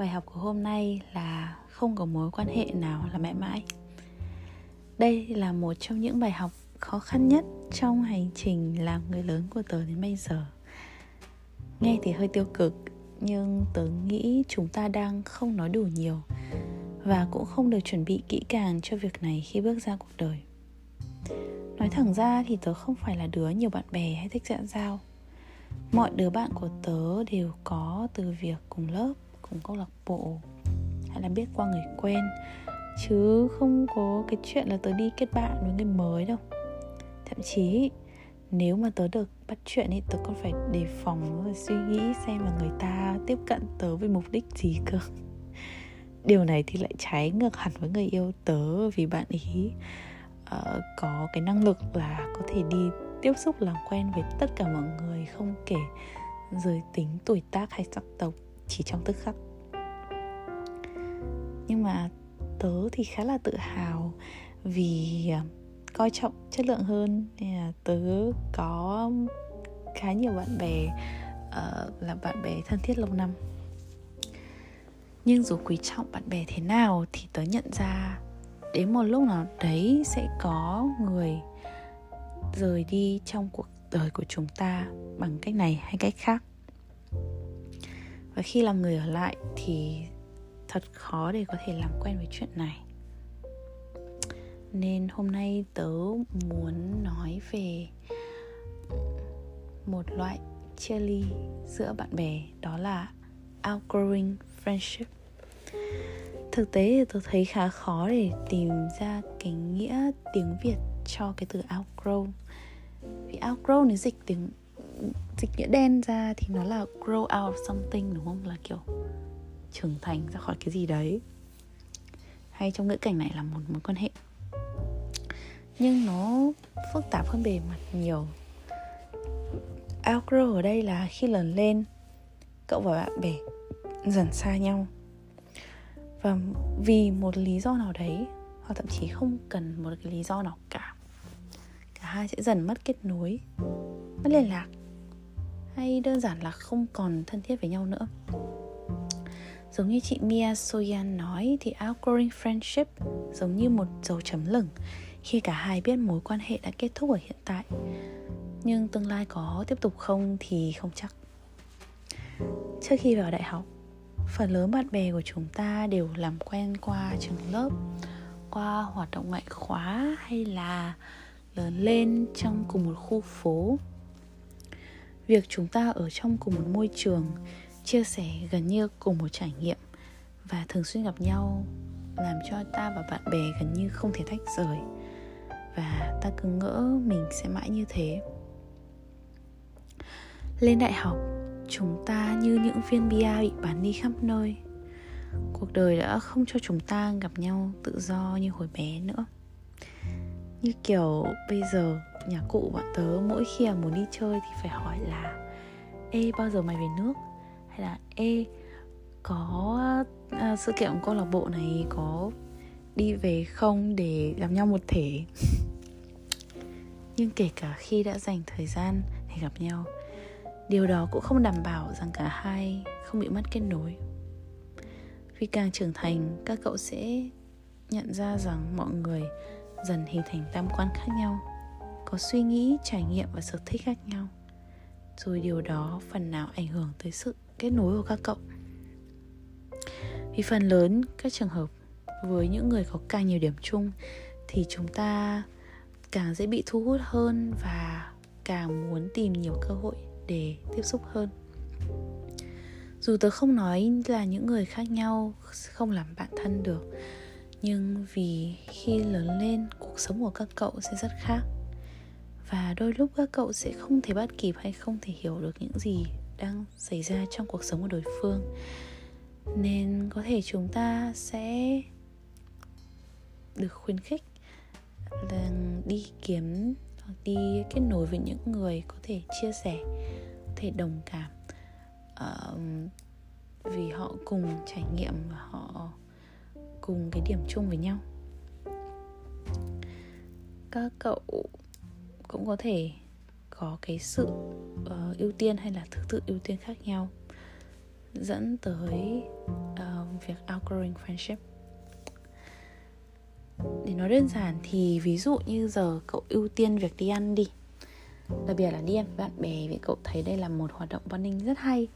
bài học của hôm nay là không có mối quan hệ nào là mãi mãi. Đây là một trong những bài học khó khăn nhất trong hành trình làm người lớn của tớ đến bây giờ. Nghe thì hơi tiêu cực, nhưng tớ nghĩ chúng ta đang không nói đủ nhiều và cũng không được chuẩn bị kỹ càng cho việc này khi bước ra cuộc đời. Nói thẳng ra thì tớ không phải là đứa nhiều bạn bè hay thích dạng giao mọi đứa bạn của tớ đều có từ việc cùng lớp cùng câu lạc bộ hay là biết qua người quen. Chứ không có cái chuyện là tớ đi kết bạn với người mới đâu. Thậm chí nếu mà tớ được bắt chuyện thì tớ còn phải đề phòng và suy nghĩ xem là người ta tiếp cận tớ với mục đích gì cơ. Điều này thì lại trái ngược hẳn với người yêu tớ vì bạn ý uh, có cái năng lực là có thể đi tiếp xúc làm quen với tất cả mọi người không kể giới tính tuổi tác hay sắc tộc chỉ trong tức khắc. Nhưng mà tớ thì khá là tự hào vì à, coi trọng chất lượng hơn. Nên là tớ có khá nhiều bạn bè uh, là bạn bè thân thiết lâu năm. Nhưng dù quý trọng bạn bè thế nào thì tớ nhận ra đến một lúc nào đấy sẽ có người rời đi trong cuộc đời của chúng ta bằng cách này hay cách khác và khi làm người ở lại thì thật khó để có thể làm quen với chuyện này. Nên hôm nay tớ muốn nói về một loại chia ly giữa bạn bè, đó là outgrowing friendship. Thực tế thì tôi thấy khá khó để tìm ra cái nghĩa tiếng việt cho cái từ outgrow. Vì outgrow nếu dịch tiếng dịch nghĩa đen ra thì nó là grow out of something, đúng không? Là kiểu trưởng thành ra khỏi cái gì đấy. Hay trong ngữ cảnh này là một mối quan hệ. Nhưng nó phức tạp hơn bề mặt nhiều. Outgrow ở đây là khi lớn lên, cậu và bạn bè dần xa nhau. Và vì một lý do nào đấy, hoặc thậm chí không cần một cái lý do nào cả cả hai sẽ dần mất kết nối, mất liên lạc hay đơn giản là không còn thân thiết với nhau nữa? Giống như chị Mia Soyan nói thì outgrowing friendship giống như một dấu chấm lửng khi cả hai biết mối quan hệ đã kết thúc ở hiện tại. Nhưng tương lai có tiếp tục không thì không chắc. Trước khi vào đại học, phần lớn bạn bè của chúng ta đều làm quen qua trường lớp, qua hoạt động ngoại khóa hay là lớn lên trong cùng một khu phố việc chúng ta ở trong cùng một môi trường, chia sẻ gần như cùng một trải nghiệm và thường xuyên gặp nhau làm cho ta và bạn bè gần như không thể tách rời. Và ta cứ ngỡ mình sẽ mãi như thế. Lên đại học, chúng ta như những viên bia bị bán đi khắp nơi. Cuộc đời đã không cho chúng ta gặp nhau tự do như hồi bé nữa như kiểu bây giờ nhà cụ bọn tớ mỗi khi mà muốn đi chơi thì phải hỏi là ê bao giờ mày về nước? Hay là ê có à, sự kiện của câu lạc bộ này có đi về không để gặp nhau một thể? Nhưng kể cả khi đã dành thời gian để gặp nhau điều đó cũng không đảm bảo rằng cả hai không bị mất kết nối. Vì càng trưởng thành các cậu sẽ nhận ra rằng mọi người dần hình thành tam quan khác nhau, có suy nghĩ, trải nghiệm và sở thích khác nhau. Rồi điều đó phần nào ảnh hưởng tới sự kết nối của các cậu. Vì phần lớn các trường hợp với những người có càng nhiều điểm chung thì chúng ta càng dễ bị thu hút hơn và càng muốn tìm nhiều cơ hội để tiếp xúc hơn. Dù tớ không nói là những người khác nhau không làm bạn thân được nhưng vì khi lớn lên cuộc sống của các cậu sẽ rất khác. Và đôi lúc các cậu sẽ không thể bắt kịp hay không thể hiểu được những gì đang xảy ra trong cuộc sống của đối phương. Nên có thể chúng ta sẽ được khuyến khích là đi kiếm hoặc đi kết nối với những người có thể chia sẻ có thể đồng cảm uh, vì họ cùng trải nghiệm và họ cùng cái điểm chung với nhau. Các cậu cũng có thể có cái sự uh, ưu tiên hay là thứ tự ưu tiên khác nhau dẫn tới uh, việc outgrowing friendship. Để nói đơn giản thì ví dụ như giờ cậu ưu tiên việc đi ăn đi đặc biệt là đi ăn với bạn bè vì cậu thấy đây là một hoạt động bonding rất hay.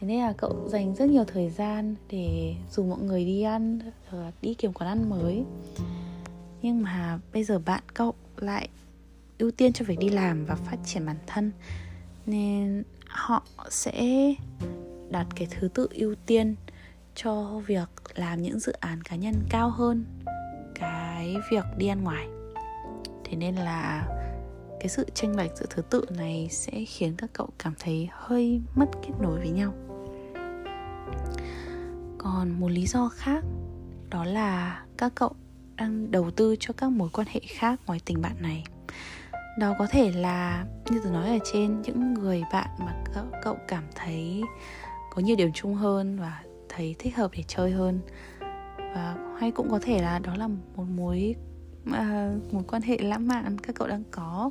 Thế nên là cậu dành rất nhiều thời gian để dù mọi người đi ăn đi kiếm quán ăn mới. Nhưng mà bây giờ bạn cậu lại ưu tiên cho việc đi làm và phát triển bản thân, nên họ sẽ đặt cái thứ tự ưu tiên cho việc làm những dự án cá nhân cao hơn, cái việc đi ăn ngoài. Thế nên là cái sự tranh lệch giữa thứ tự này sẽ khiến các cậu cảm thấy hơi mất kết nối với nhau. Còn một lý do khác đó là các cậu đang đầu tư cho các mối quan hệ khác ngoài tình bạn này. Đó có thể là như tôi nói ở trên những người bạn mà các cậu cảm thấy có nhiều điểm chung hơn và thấy thích hợp để chơi hơn. Và hay cũng có thể là đó là một mối à, mối quan hệ lãng mạn các cậu đang có.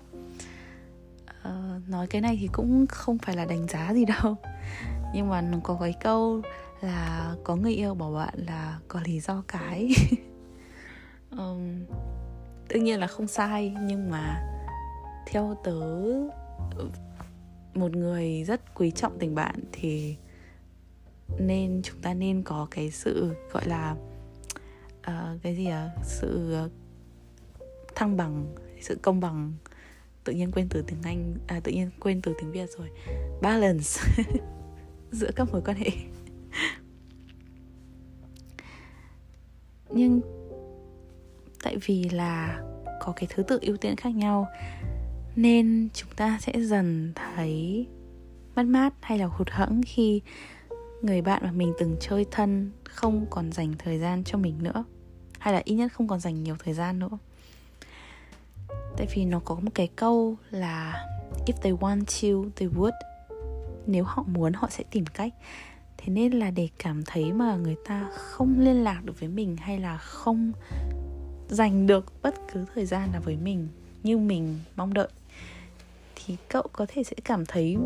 Ờ, nói cái này thì cũng không phải là đánh giá gì đâu. Nhưng mà nó có cái câu là có người yêu bảo bạn là có lý do cái. Um, tự nhiên là không sai nhưng mà theo tớ một người rất quý trọng tình bạn thì nên chúng ta nên có cái sự gọi là uh, cái gì à sự thăng bằng sự công bằng tự nhiên quên từ tiếng anh à tự nhiên quên từ tiếng việt rồi. Balance. Giữa các mối quan hệ. Nhưng tại vì là có cái thứ tự ưu tiên khác nhau, nên chúng ta sẽ dần thấy mất mát hay là hụt hẫng khi người bạn mà mình từng chơi thân không còn dành thời gian cho mình nữa. Hay là ít nhất không còn dành nhiều thời gian nữa tại vì nó có một cái câu là, if they want to, they would. Nếu họ muốn, họ sẽ tìm cách. Thế nên là để cảm thấy mà người ta không liên lạc được với mình hay là không dành được bất cứ thời gian nào với mình như mình mong đợi, thì cậu có thể sẽ cảm thấy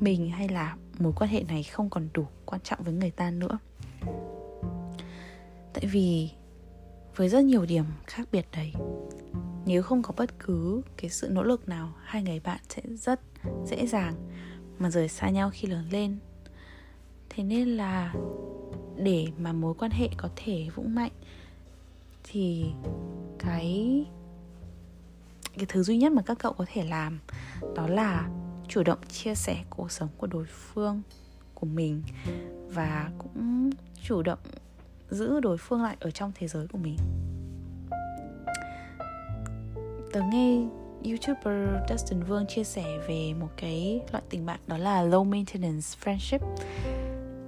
mình hay là mối quan hệ này không còn đủ quan trọng với người ta nữa. Tại vì với rất nhiều điểm khác biệt đấy. Nếu không có bất cứ cái sự nỗ lực nào, hai người bạn sẽ rất dễ dàng mà rời xa nhau khi lớn lên. Thế nên là để mà mối quan hệ có thể vững mạnh thì cái cái thứ duy nhất mà các cậu có thể làm đó là chủ động chia sẻ cuộc sống của đối phương, của mình và cũng chủ động giữ đối phương lại ở trong thế giới của mình. Tớ nghe youtuber Dustin Vương chia sẻ về một cái loại tình bạn, đó là low maintenance friendship.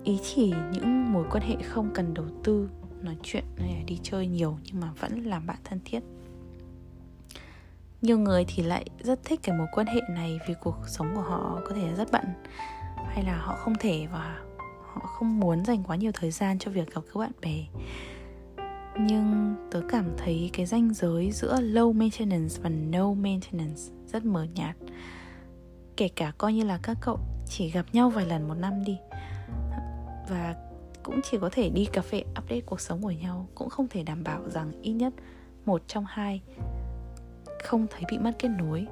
Ý chỉ những mối quan hệ không cần đầu tư, nói chuyện hay là đi chơi nhiều nhưng mà vẫn làm bạn thân thiết. Nhiều người thì lại rất thích cái mối quan hệ này vì cuộc sống của họ có thể rất bận hay là họ không thể và họ không muốn dành quá nhiều thời gian cho việc gặp các bạn bè. Nhưng tớ cảm thấy cái ranh giới giữa low maintenance và no maintenance rất mờ nhạt. Kể cả coi như là các cậu chỉ gặp nhau vài lần một năm đi, và cũng chỉ có thể đi cà phê update cuộc sống của nhau, cũng không thể đảm bảo rằng ít nhất một trong hai không thấy bị mất kết nối.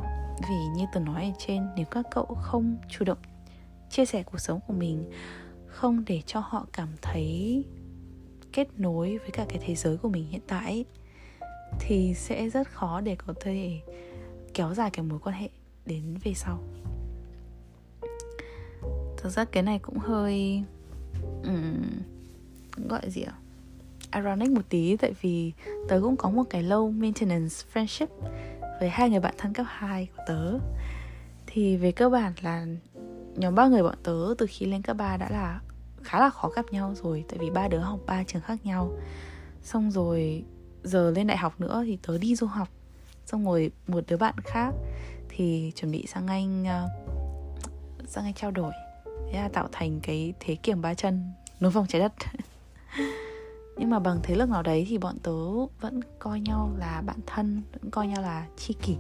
Vì như tôi nói ở trên, nếu các cậu không chủ động chia sẻ cuộc sống của mình không để cho họ cảm thấy kết nối với cả cái thế giới của mình hiện tại thì sẽ rất khó để có thể kéo dài cái mối quan hệ đến về sau. Thực ra cái này cũng hơi um, gọi gì ạ? Ironic một tí tại vì tớ cũng có một cái low maintenance friendship với hai người bạn thân cấp 2 của tớ. Thì về cơ bản là nhóm ba người bọn tớ từ khi lên cấp 3 đã là khá là khó gặp nhau rồi tại vì ba đứa học ba trường khác nhau. Xong rồi giờ lên đại học nữa thì tớ đi du học. Xong rồi một đứa bạn khác thì chuẩn bị sang anh uh, sang anh trao đổi. Thế là tạo thành cái thế kiểm ba chân nối vòng trái đất. Nhưng mà bằng thế lực nào đấy thì bọn tớ vẫn coi nhau là bạn thân vẫn coi nhau là tri kỷ.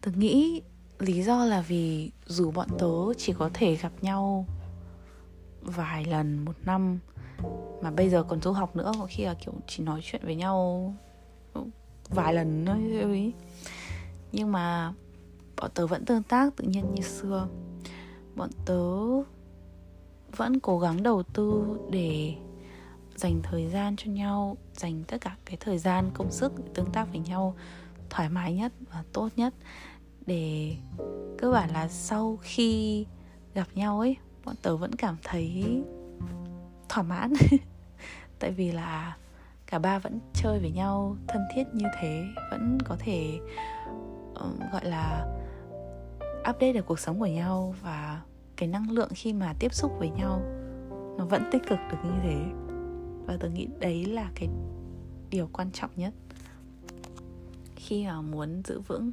Tớ nghĩ lý do là vì dù bọn tớ chỉ có thể gặp nhau vài lần một năm. Mà bây giờ còn du học nữa, có khi là kiểu chỉ nói chuyện với nhau vài lần thôi nhưng mà bọn tớ vẫn tương tác tự nhiên như xưa. Bọn tớ vẫn cố gắng đầu tư để dành thời gian cho nhau, dành tất cả cái thời gian, công sức để tương tác với nhau thoải mái nhất và tốt nhất để cơ bản là sau khi gặp nhau ấy bọn tớ vẫn cảm thấy thỏa mãn. Tại vì là cả ba vẫn chơi với nhau thân thiết như thế vẫn có thể um, gọi là update được cuộc sống của nhau và cái năng lượng khi mà tiếp xúc với nhau nó vẫn tích cực được như thế. Và tôi nghĩ đấy là cái điều quan trọng nhất. Khi mà muốn giữ vững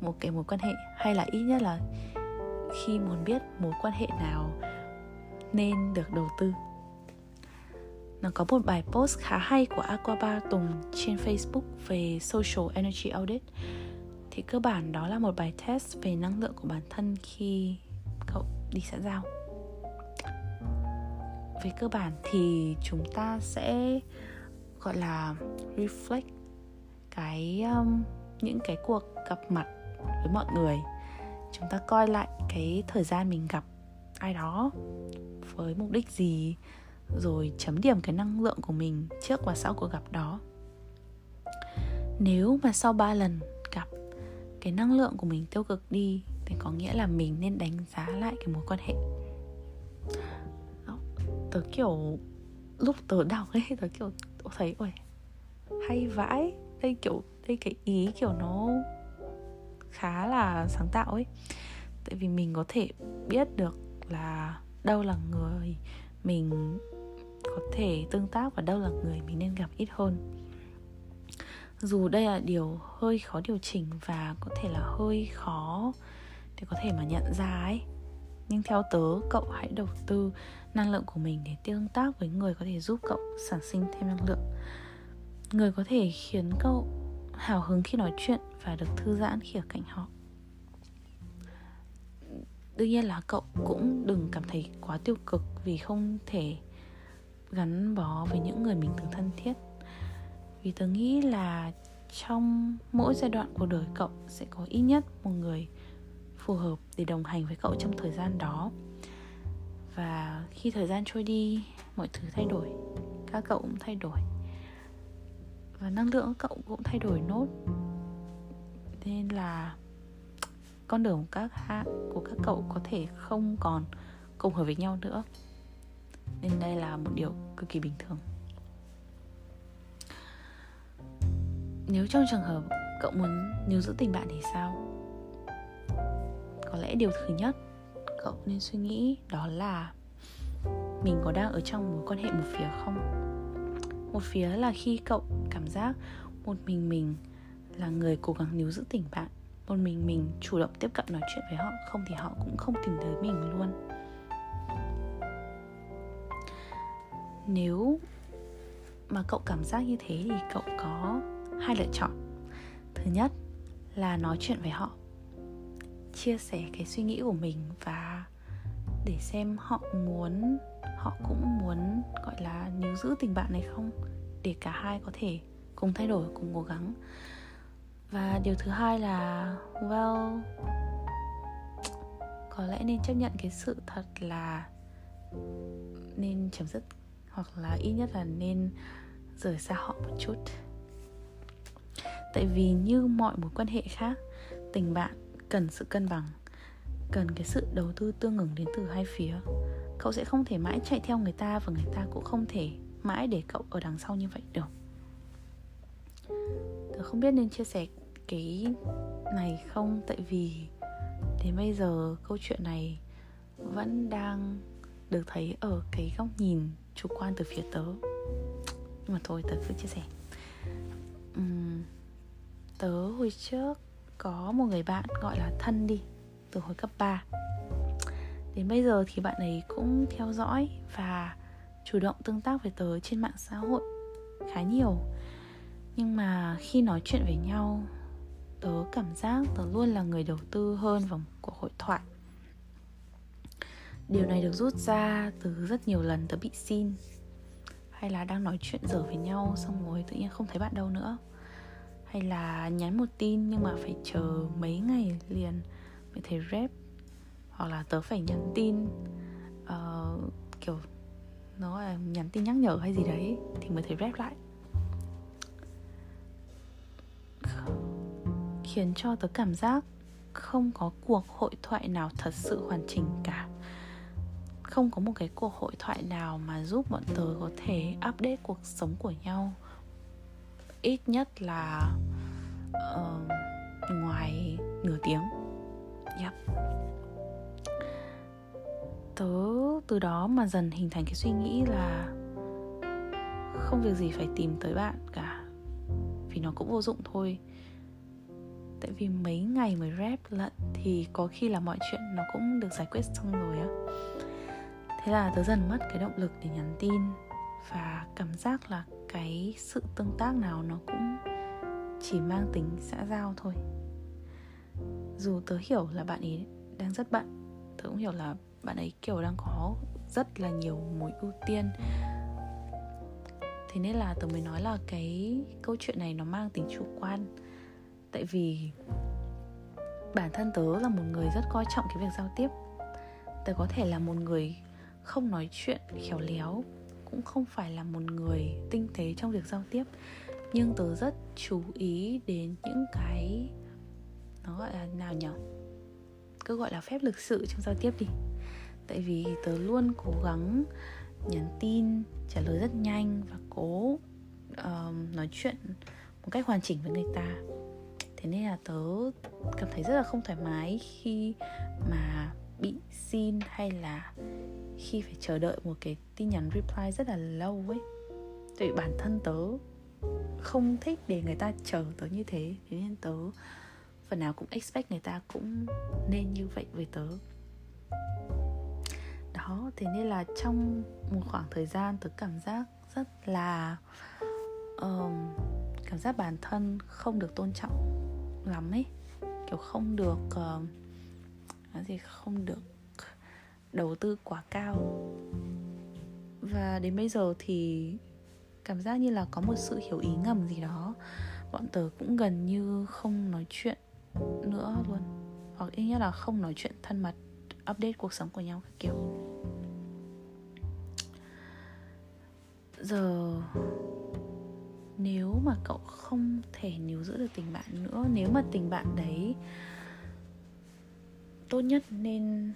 một cái mối quan hệ hay là ít nhất là khi muốn biết mối quan hệ nào nên được đầu tư. Nó có một bài post khá hay của Aquaba Tùng trên Facebook về Social Energy Audit. Thì cơ bản đó là một bài test về năng lượng của bản thân khi cậu đi xã giao. Về cơ bản thì chúng ta sẽ gọi là reflect cái um, những cái cuộc gặp mặt với mọi người chúng ta coi lại cái thời gian mình gặp ai đó với mục đích gì rồi chấm điểm cái năng lượng của mình trước và sau cuộc gặp đó. Nếu mà sau 3 lần gặp cái năng lượng của mình tiêu cực đi thì có nghĩa là mình nên đánh giá lại cái mối quan hệ. Đó, tớ kiểu lúc tớ đọc ấy tớ kiểu tớ thấy ôi hay vãi. Đây kiểu đây cái ý kiểu nó khá là sáng tạo ấy. Tại vì mình có thể biết được là đâu là người mình có thể tương tác và đâu là người mình nên gặp ít hơn. Dù đây là điều hơi khó điều chỉnh và có thể là hơi khó để có thể mà nhận ra ấy. Nhưng theo tớ, cậu hãy đầu tư năng lượng của mình để tương tác với người có thể giúp cậu sản sinh thêm năng lượng. Người có thể khiến cậu hào hứng khi nói chuyện và được thư giãn khi ở cạnh họ. Đương nhiên là cậu cũng đừng cảm thấy quá tiêu cực vì không thể gắn bó với những người mình từng thân thiết. Vì tớ nghĩ là trong mỗi giai đoạn của đời cậu sẽ có ít nhất một người phù hợp để đồng hành với cậu trong thời gian đó. Và khi thời gian trôi đi, mọi thứ thay đổi, các cậu cũng thay đổi và năng lượng của cậu cũng thay đổi nốt. Nên là con đường của các hạ của các cậu có thể không còn cùng hợp với nhau nữa. Nên đây là một điều cực kỳ bình thường. Nếu trong trường hợp cậu muốn níu giữ tình bạn thì sao? Có lẽ điều thứ nhất cậu nên suy nghĩ đó là mình có đang ở trong mối quan hệ một phía không? Một phía là khi cậu cảm giác một mình mình là người cố gắng níu giữ tình bạn, một mình mình chủ động tiếp cận nói chuyện với họ, không thì họ cũng không tìm tới mình luôn. Nếu mà cậu cảm giác như thế thì cậu có hai lựa chọn. Thứ nhất là nói chuyện với họ, chia sẻ cái suy nghĩ của mình và để xem họ muốn họ cũng muốn, gọi là, níu giữ tình bạn này không? Để cả hai có thể cùng thay đổi, cùng cố gắng. Và điều thứ hai là, well, có lẽ nên chấp nhận cái sự thật là nên chấm dứt, hoặc là ít nhất là nên rời xa họ một chút. Tại vì như mọi mối quan hệ khác, tình bạn cần sự cân bằng, cần cái sự đầu tư tương ứng đến từ hai phía cậu sẽ không thể mãi chạy theo người ta và người ta cũng không thể mãi để cậu ở đằng sau như vậy được. Tớ không biết nên chia sẻ cái này không tại vì đến bây giờ câu chuyện này vẫn đang được thấy ở cái góc nhìn chủ quan từ phía tớ. Nhưng mà thôi tớ cứ chia sẻ. Uhm, tớ hồi trước có một người bạn gọi là thân đi từ hồi cấp 3 Đến bây giờ thì bạn ấy cũng theo dõi và chủ động tương tác với tớ trên mạng xã hội khá nhiều. Nhưng mà khi nói chuyện với nhau, Tớ cảm giác tớ luôn là người đầu tư hơn vào cuộc hội thoại. Điều này được rút ra từ rất nhiều lần tớ bị xin, hay là đang nói chuyện dở với nhau xong rồi tự nhiên không thấy bạn đâu nữa. Hay là nhắn một tin nhưng mà phải chờ mấy ngày liền mới thấy rep hoặc là tớ phải nhắn tin uh, kiểu nó là nhắn tin nhắc nhở hay gì đấy thì mới thấy rep lại. Khiến cho tớ cảm giác không có cuộc hội thoại nào thật sự hoàn chỉnh cả. Không có một cái cuộc hội thoại nào mà giúp bọn tớ có thể update cuộc sống của nhau. Ít nhất là uh, ngoài nửa tiếng. Yep tớ từ đó mà dần hình thành cái suy nghĩ là không việc gì phải tìm tới bạn cả. Vì nó cũng vô dụng thôi. Tại vì mấy ngày mới rep lận thì có khi là mọi chuyện nó cũng được giải quyết xong rồi á. Thế là tớ dần mất cái động lực để nhắn tin và cảm giác là cái sự tương tác nào nó cũng chỉ mang tính xã giao thôi. Dù tớ hiểu là bạn ấy đang rất bận, tớ cũng hiểu là bạn ấy, kiểu, đang có rất là nhiều mối ưu tiên. Thế nên là tớ mới nói là cái câu chuyện này nó mang tính chủ quan. Tại vì bản thân tớ là một người rất coi trọng cái việc giao tiếp. Tớ có thể là một người không nói chuyện khéo léo, cũng không phải là một người tinh tế trong việc giao tiếp. Nhưng tớ rất chú ý đến những cái, nó gọi là nào nhỉ cứ gọi là phép lịch sự trong giao tiếp đi tại vì tớ luôn cố gắng nhắn tin trả lời rất nhanh và cố uh, nói chuyện một cách hoàn chỉnh với người ta. Thế nên là tớ cảm thấy rất là không thoải mái khi mà bị xin hay là khi phải chờ đợi một cái tin nhắn reply rất là lâu ấy. Tại vì bản thân tớ không thích để người ta chờ tớ như thế. Thế nên tớ phần nào cũng expect người ta cũng nên như vậy với tớ đó. Thế nên là trong một khoảng thời gian tớ cảm giác rất là um, cảm giác bản thân không được tôn trọng lắm ấy. Kiểu không được ờ, uh, nói gì không được đầu tư quá cao. Và đến bây giờ thì cảm giác như là có một sự hiểu ý ngầm gì đó. Bọn tớ cũng gần như không nói chuyện nữa luôn. Hoặc ít nhất là không nói chuyện thân mật update cuộc sống của nhau các kiểu. Giờ nếu mà cậu không thể níu giữ được tình bạn nữa nếu mà tình bạn đấy tốt nhất nên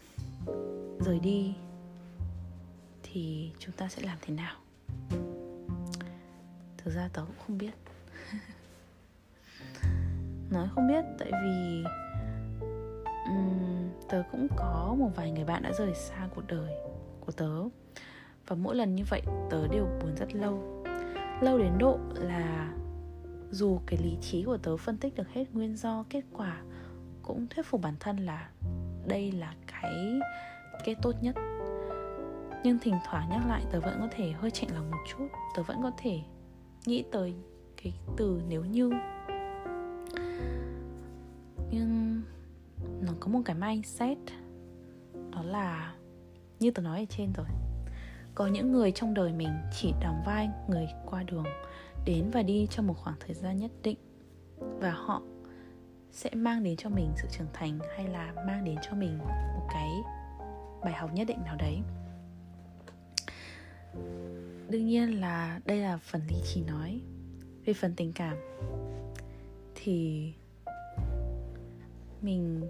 rời đi thì chúng ta sẽ làm thế nào? Thực ra tớ cũng không biết. Nói không biết tại vì um, tớ cũng có một vài người bạn đã rời xa cuộc đời của tớ và mỗi lần như vậy, tớ đều buồn rất lâu. Lâu đến độ là dù cái lý trí của tớ phân tích được hết nguyên do, kết quả cũng thuyết phục bản thân là đây là cái cái tốt nhất. Nhưng thỉnh thoảng nhắc lại, tớ vẫn có thể hơi chạnh lòng một chút. Tớ vẫn có thể nghĩ tới cái từ nếu như. Nhưng nó có một cái mindset, đó là như tớ nói ở trên rồi có những người trong đời mình chỉ đóng vai người qua đường, đến và đi trong một khoảng thời gian nhất định. Và họ sẽ mang đến cho mình sự trưởng thành hay là mang đến cho mình một cái bài học nhất định nào đấy. Đương nhiên là đây là phần lý trí nói về phần tình cảm. Thì mình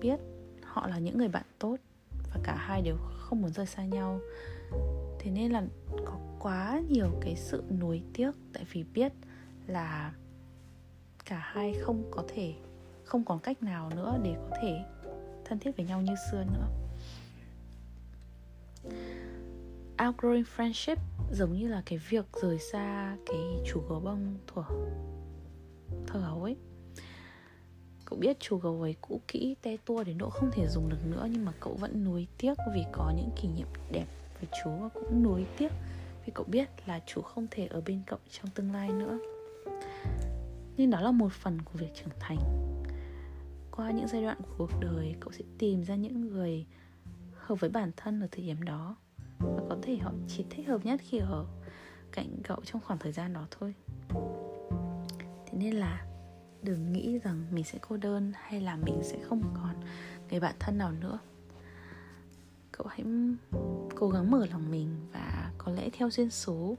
biết họ là những người bạn tốt và cả hai đều không muốn rời xa nhau thế nên là có quá nhiều cái sự nuối tiếc, tại vì biết là cả hai không có thể, không còn cách nào nữa để có thể thân thiết với nhau như xưa nữa. Outgrowing friendship giống như là cái việc rời xa cái chú gấu bông thuở, thơ hấu ấy. Cậu biết chú gấu ấy cũ kỹ, te tua đến độ không thể dùng được nữa, nhưng mà cậu vẫn nuối tiếc vì có những kỷ niệm đẹp và chú cũng nuối tiếc vì cậu biết là chú không thể ở bên cậu trong tương lai nữa. Nhưng đó là một phần của việc trưởng thành. Qua những giai đoạn của cuộc đời, cậu sẽ tìm ra những người hợp với bản thân ở thời điểm đó và có thể họ chỉ thích hợp nhất khi ở cạnh cậu trong khoảng thời gian đó thôi. Thế nên là đừng nghĩ rằng mình sẽ cô đơn hay là mình sẽ không còn người bạn thân nào nữa cậu hãy cố gắng mở lòng mình và có lẽ theo duyên số,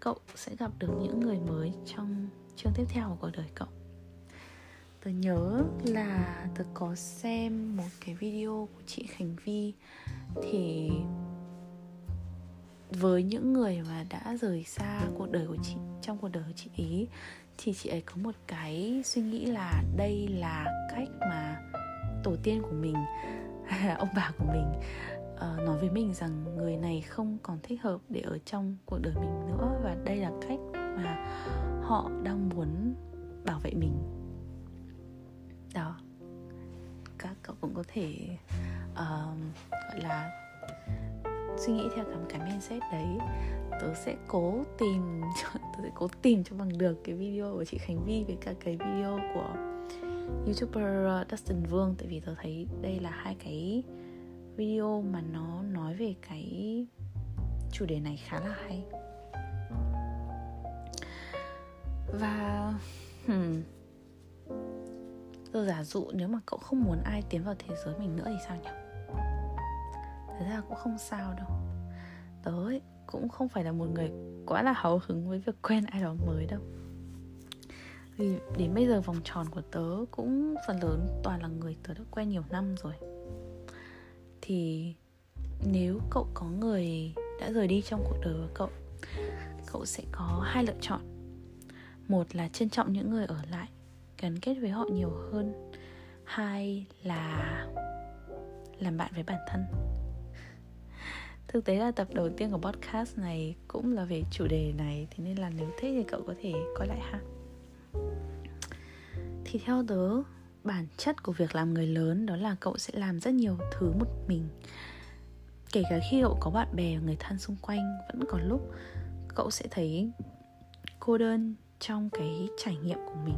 cậu sẽ gặp được những người mới trong chương tiếp theo của cuộc đời cậu. Tớ nhớ là tớ có xem một cái video của chị khánh vi thì với những người mà đã rời xa cuộc đời của chị, trong cuộc đời của chị ý thì chị ấy có một cái suy nghĩ là đây là cách mà tổ tiên của mình, ông bà của mình uh, nói với mình rằng người này không còn thích hợp để ở trong cuộc đời mình nữa và đây là cách mà họ đang muốn bảo vệ mình. Đó. Các cậu cũng có thể uh, gọi là suy nghĩ theo cảm cái mindset đấy. Tớ sẽ cố tìm tớ sẽ cố tìm cho bằng được cái video của chị Khánh Vi với cả cái video của youtuber ờ, Dustin Vương. Tại vì tớ thấy đây là hai cái video mà nó nói về cái chủ đề này khá là hay. Và hmm, giờ giả dụ nếu mà cậu không muốn ai tiến vào thế giới mình nữa thì sao nhỉ? Thật ra cũng không sao đâu. Tớ ấy, cũng không phải là một người quá là hào hứng với việc quen ai đó mới đâu. Vì đến bây giờ vòng tròn của tớ cũng phần lớn toàn là người tớ đã quen nhiều năm rồi thì nếu cậu có người đã rời đi trong cuộc đời của cậu cậu sẽ có hai lựa chọn. Một là trân trọng những người ở lại, gắn kết với họ nhiều hơn. Hai là làm bạn với bản thân. Thực tế là tập đầu tiên của podcast này cũng là về chủ đề này, thế nên là nếu thích thì cậu có thể coi lại ha. Thì theo tớ bản chất của việc làm người lớn đó là cậu sẽ làm rất nhiều thứ một mình. Kể cả khi cậu có bạn bè người thân xung quanh, vẫn có lúc cậu sẽ thấy cô đơn trong cái trải nghiệm của mình.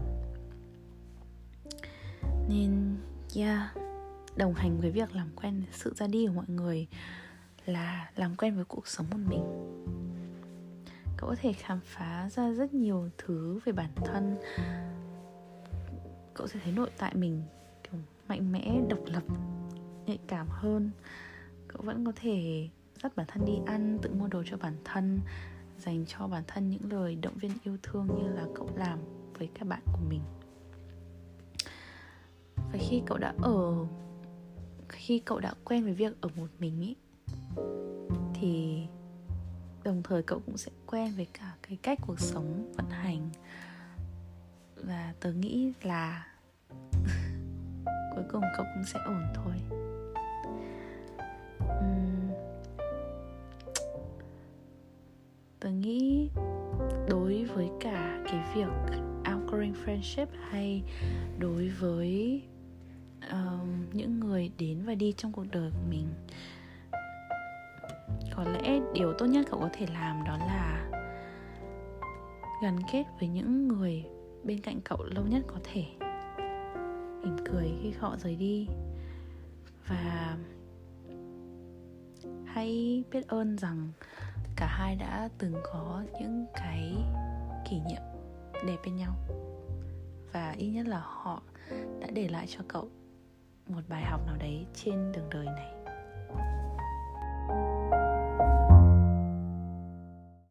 Nên, yeah, đồng hành với việc làm quen sự ra đi của mọi người là làm quen với cuộc sống một mình. Cậu có thể khám phá ra rất nhiều thứ về bản thân cậu sẽ thấy nội tại mình kiểu mạnh mẽ, độc lập, nhạy cảm hơn. Cậu vẫn có thể dắt bản thân đi ăn, tự mua đồ cho bản thân, dành cho bản thân những lời động viên yêu thương như là cậu làm với các bạn của mình. Và khi cậu đã ở, khi cậu đã quen với việc ở một mình ý, thì đồng thời cậu cũng sẽ quen với cả cái cách cuộc sống vận hành. Và tớ nghĩ là cuối cùng cậu cũng sẽ ổn thôi. Uhm, tớ nghĩ đối với cả cái việc outgrowing friendship hay đối với um, những người đến và đi trong cuộc đời của mình có lẽ điều tốt nhất cậu có thể làm đó là gắn kết với những người bên cạnh cậu lâu nhất có thể mỉm cười khi họ rời đi. Và hãy biết ơn rằng cả hai đã từng có những cái kỷ niệm đẹp bên nhau. Và ít nhất là họ đã để lại cho cậu một bài học nào đấy trên đường đời này.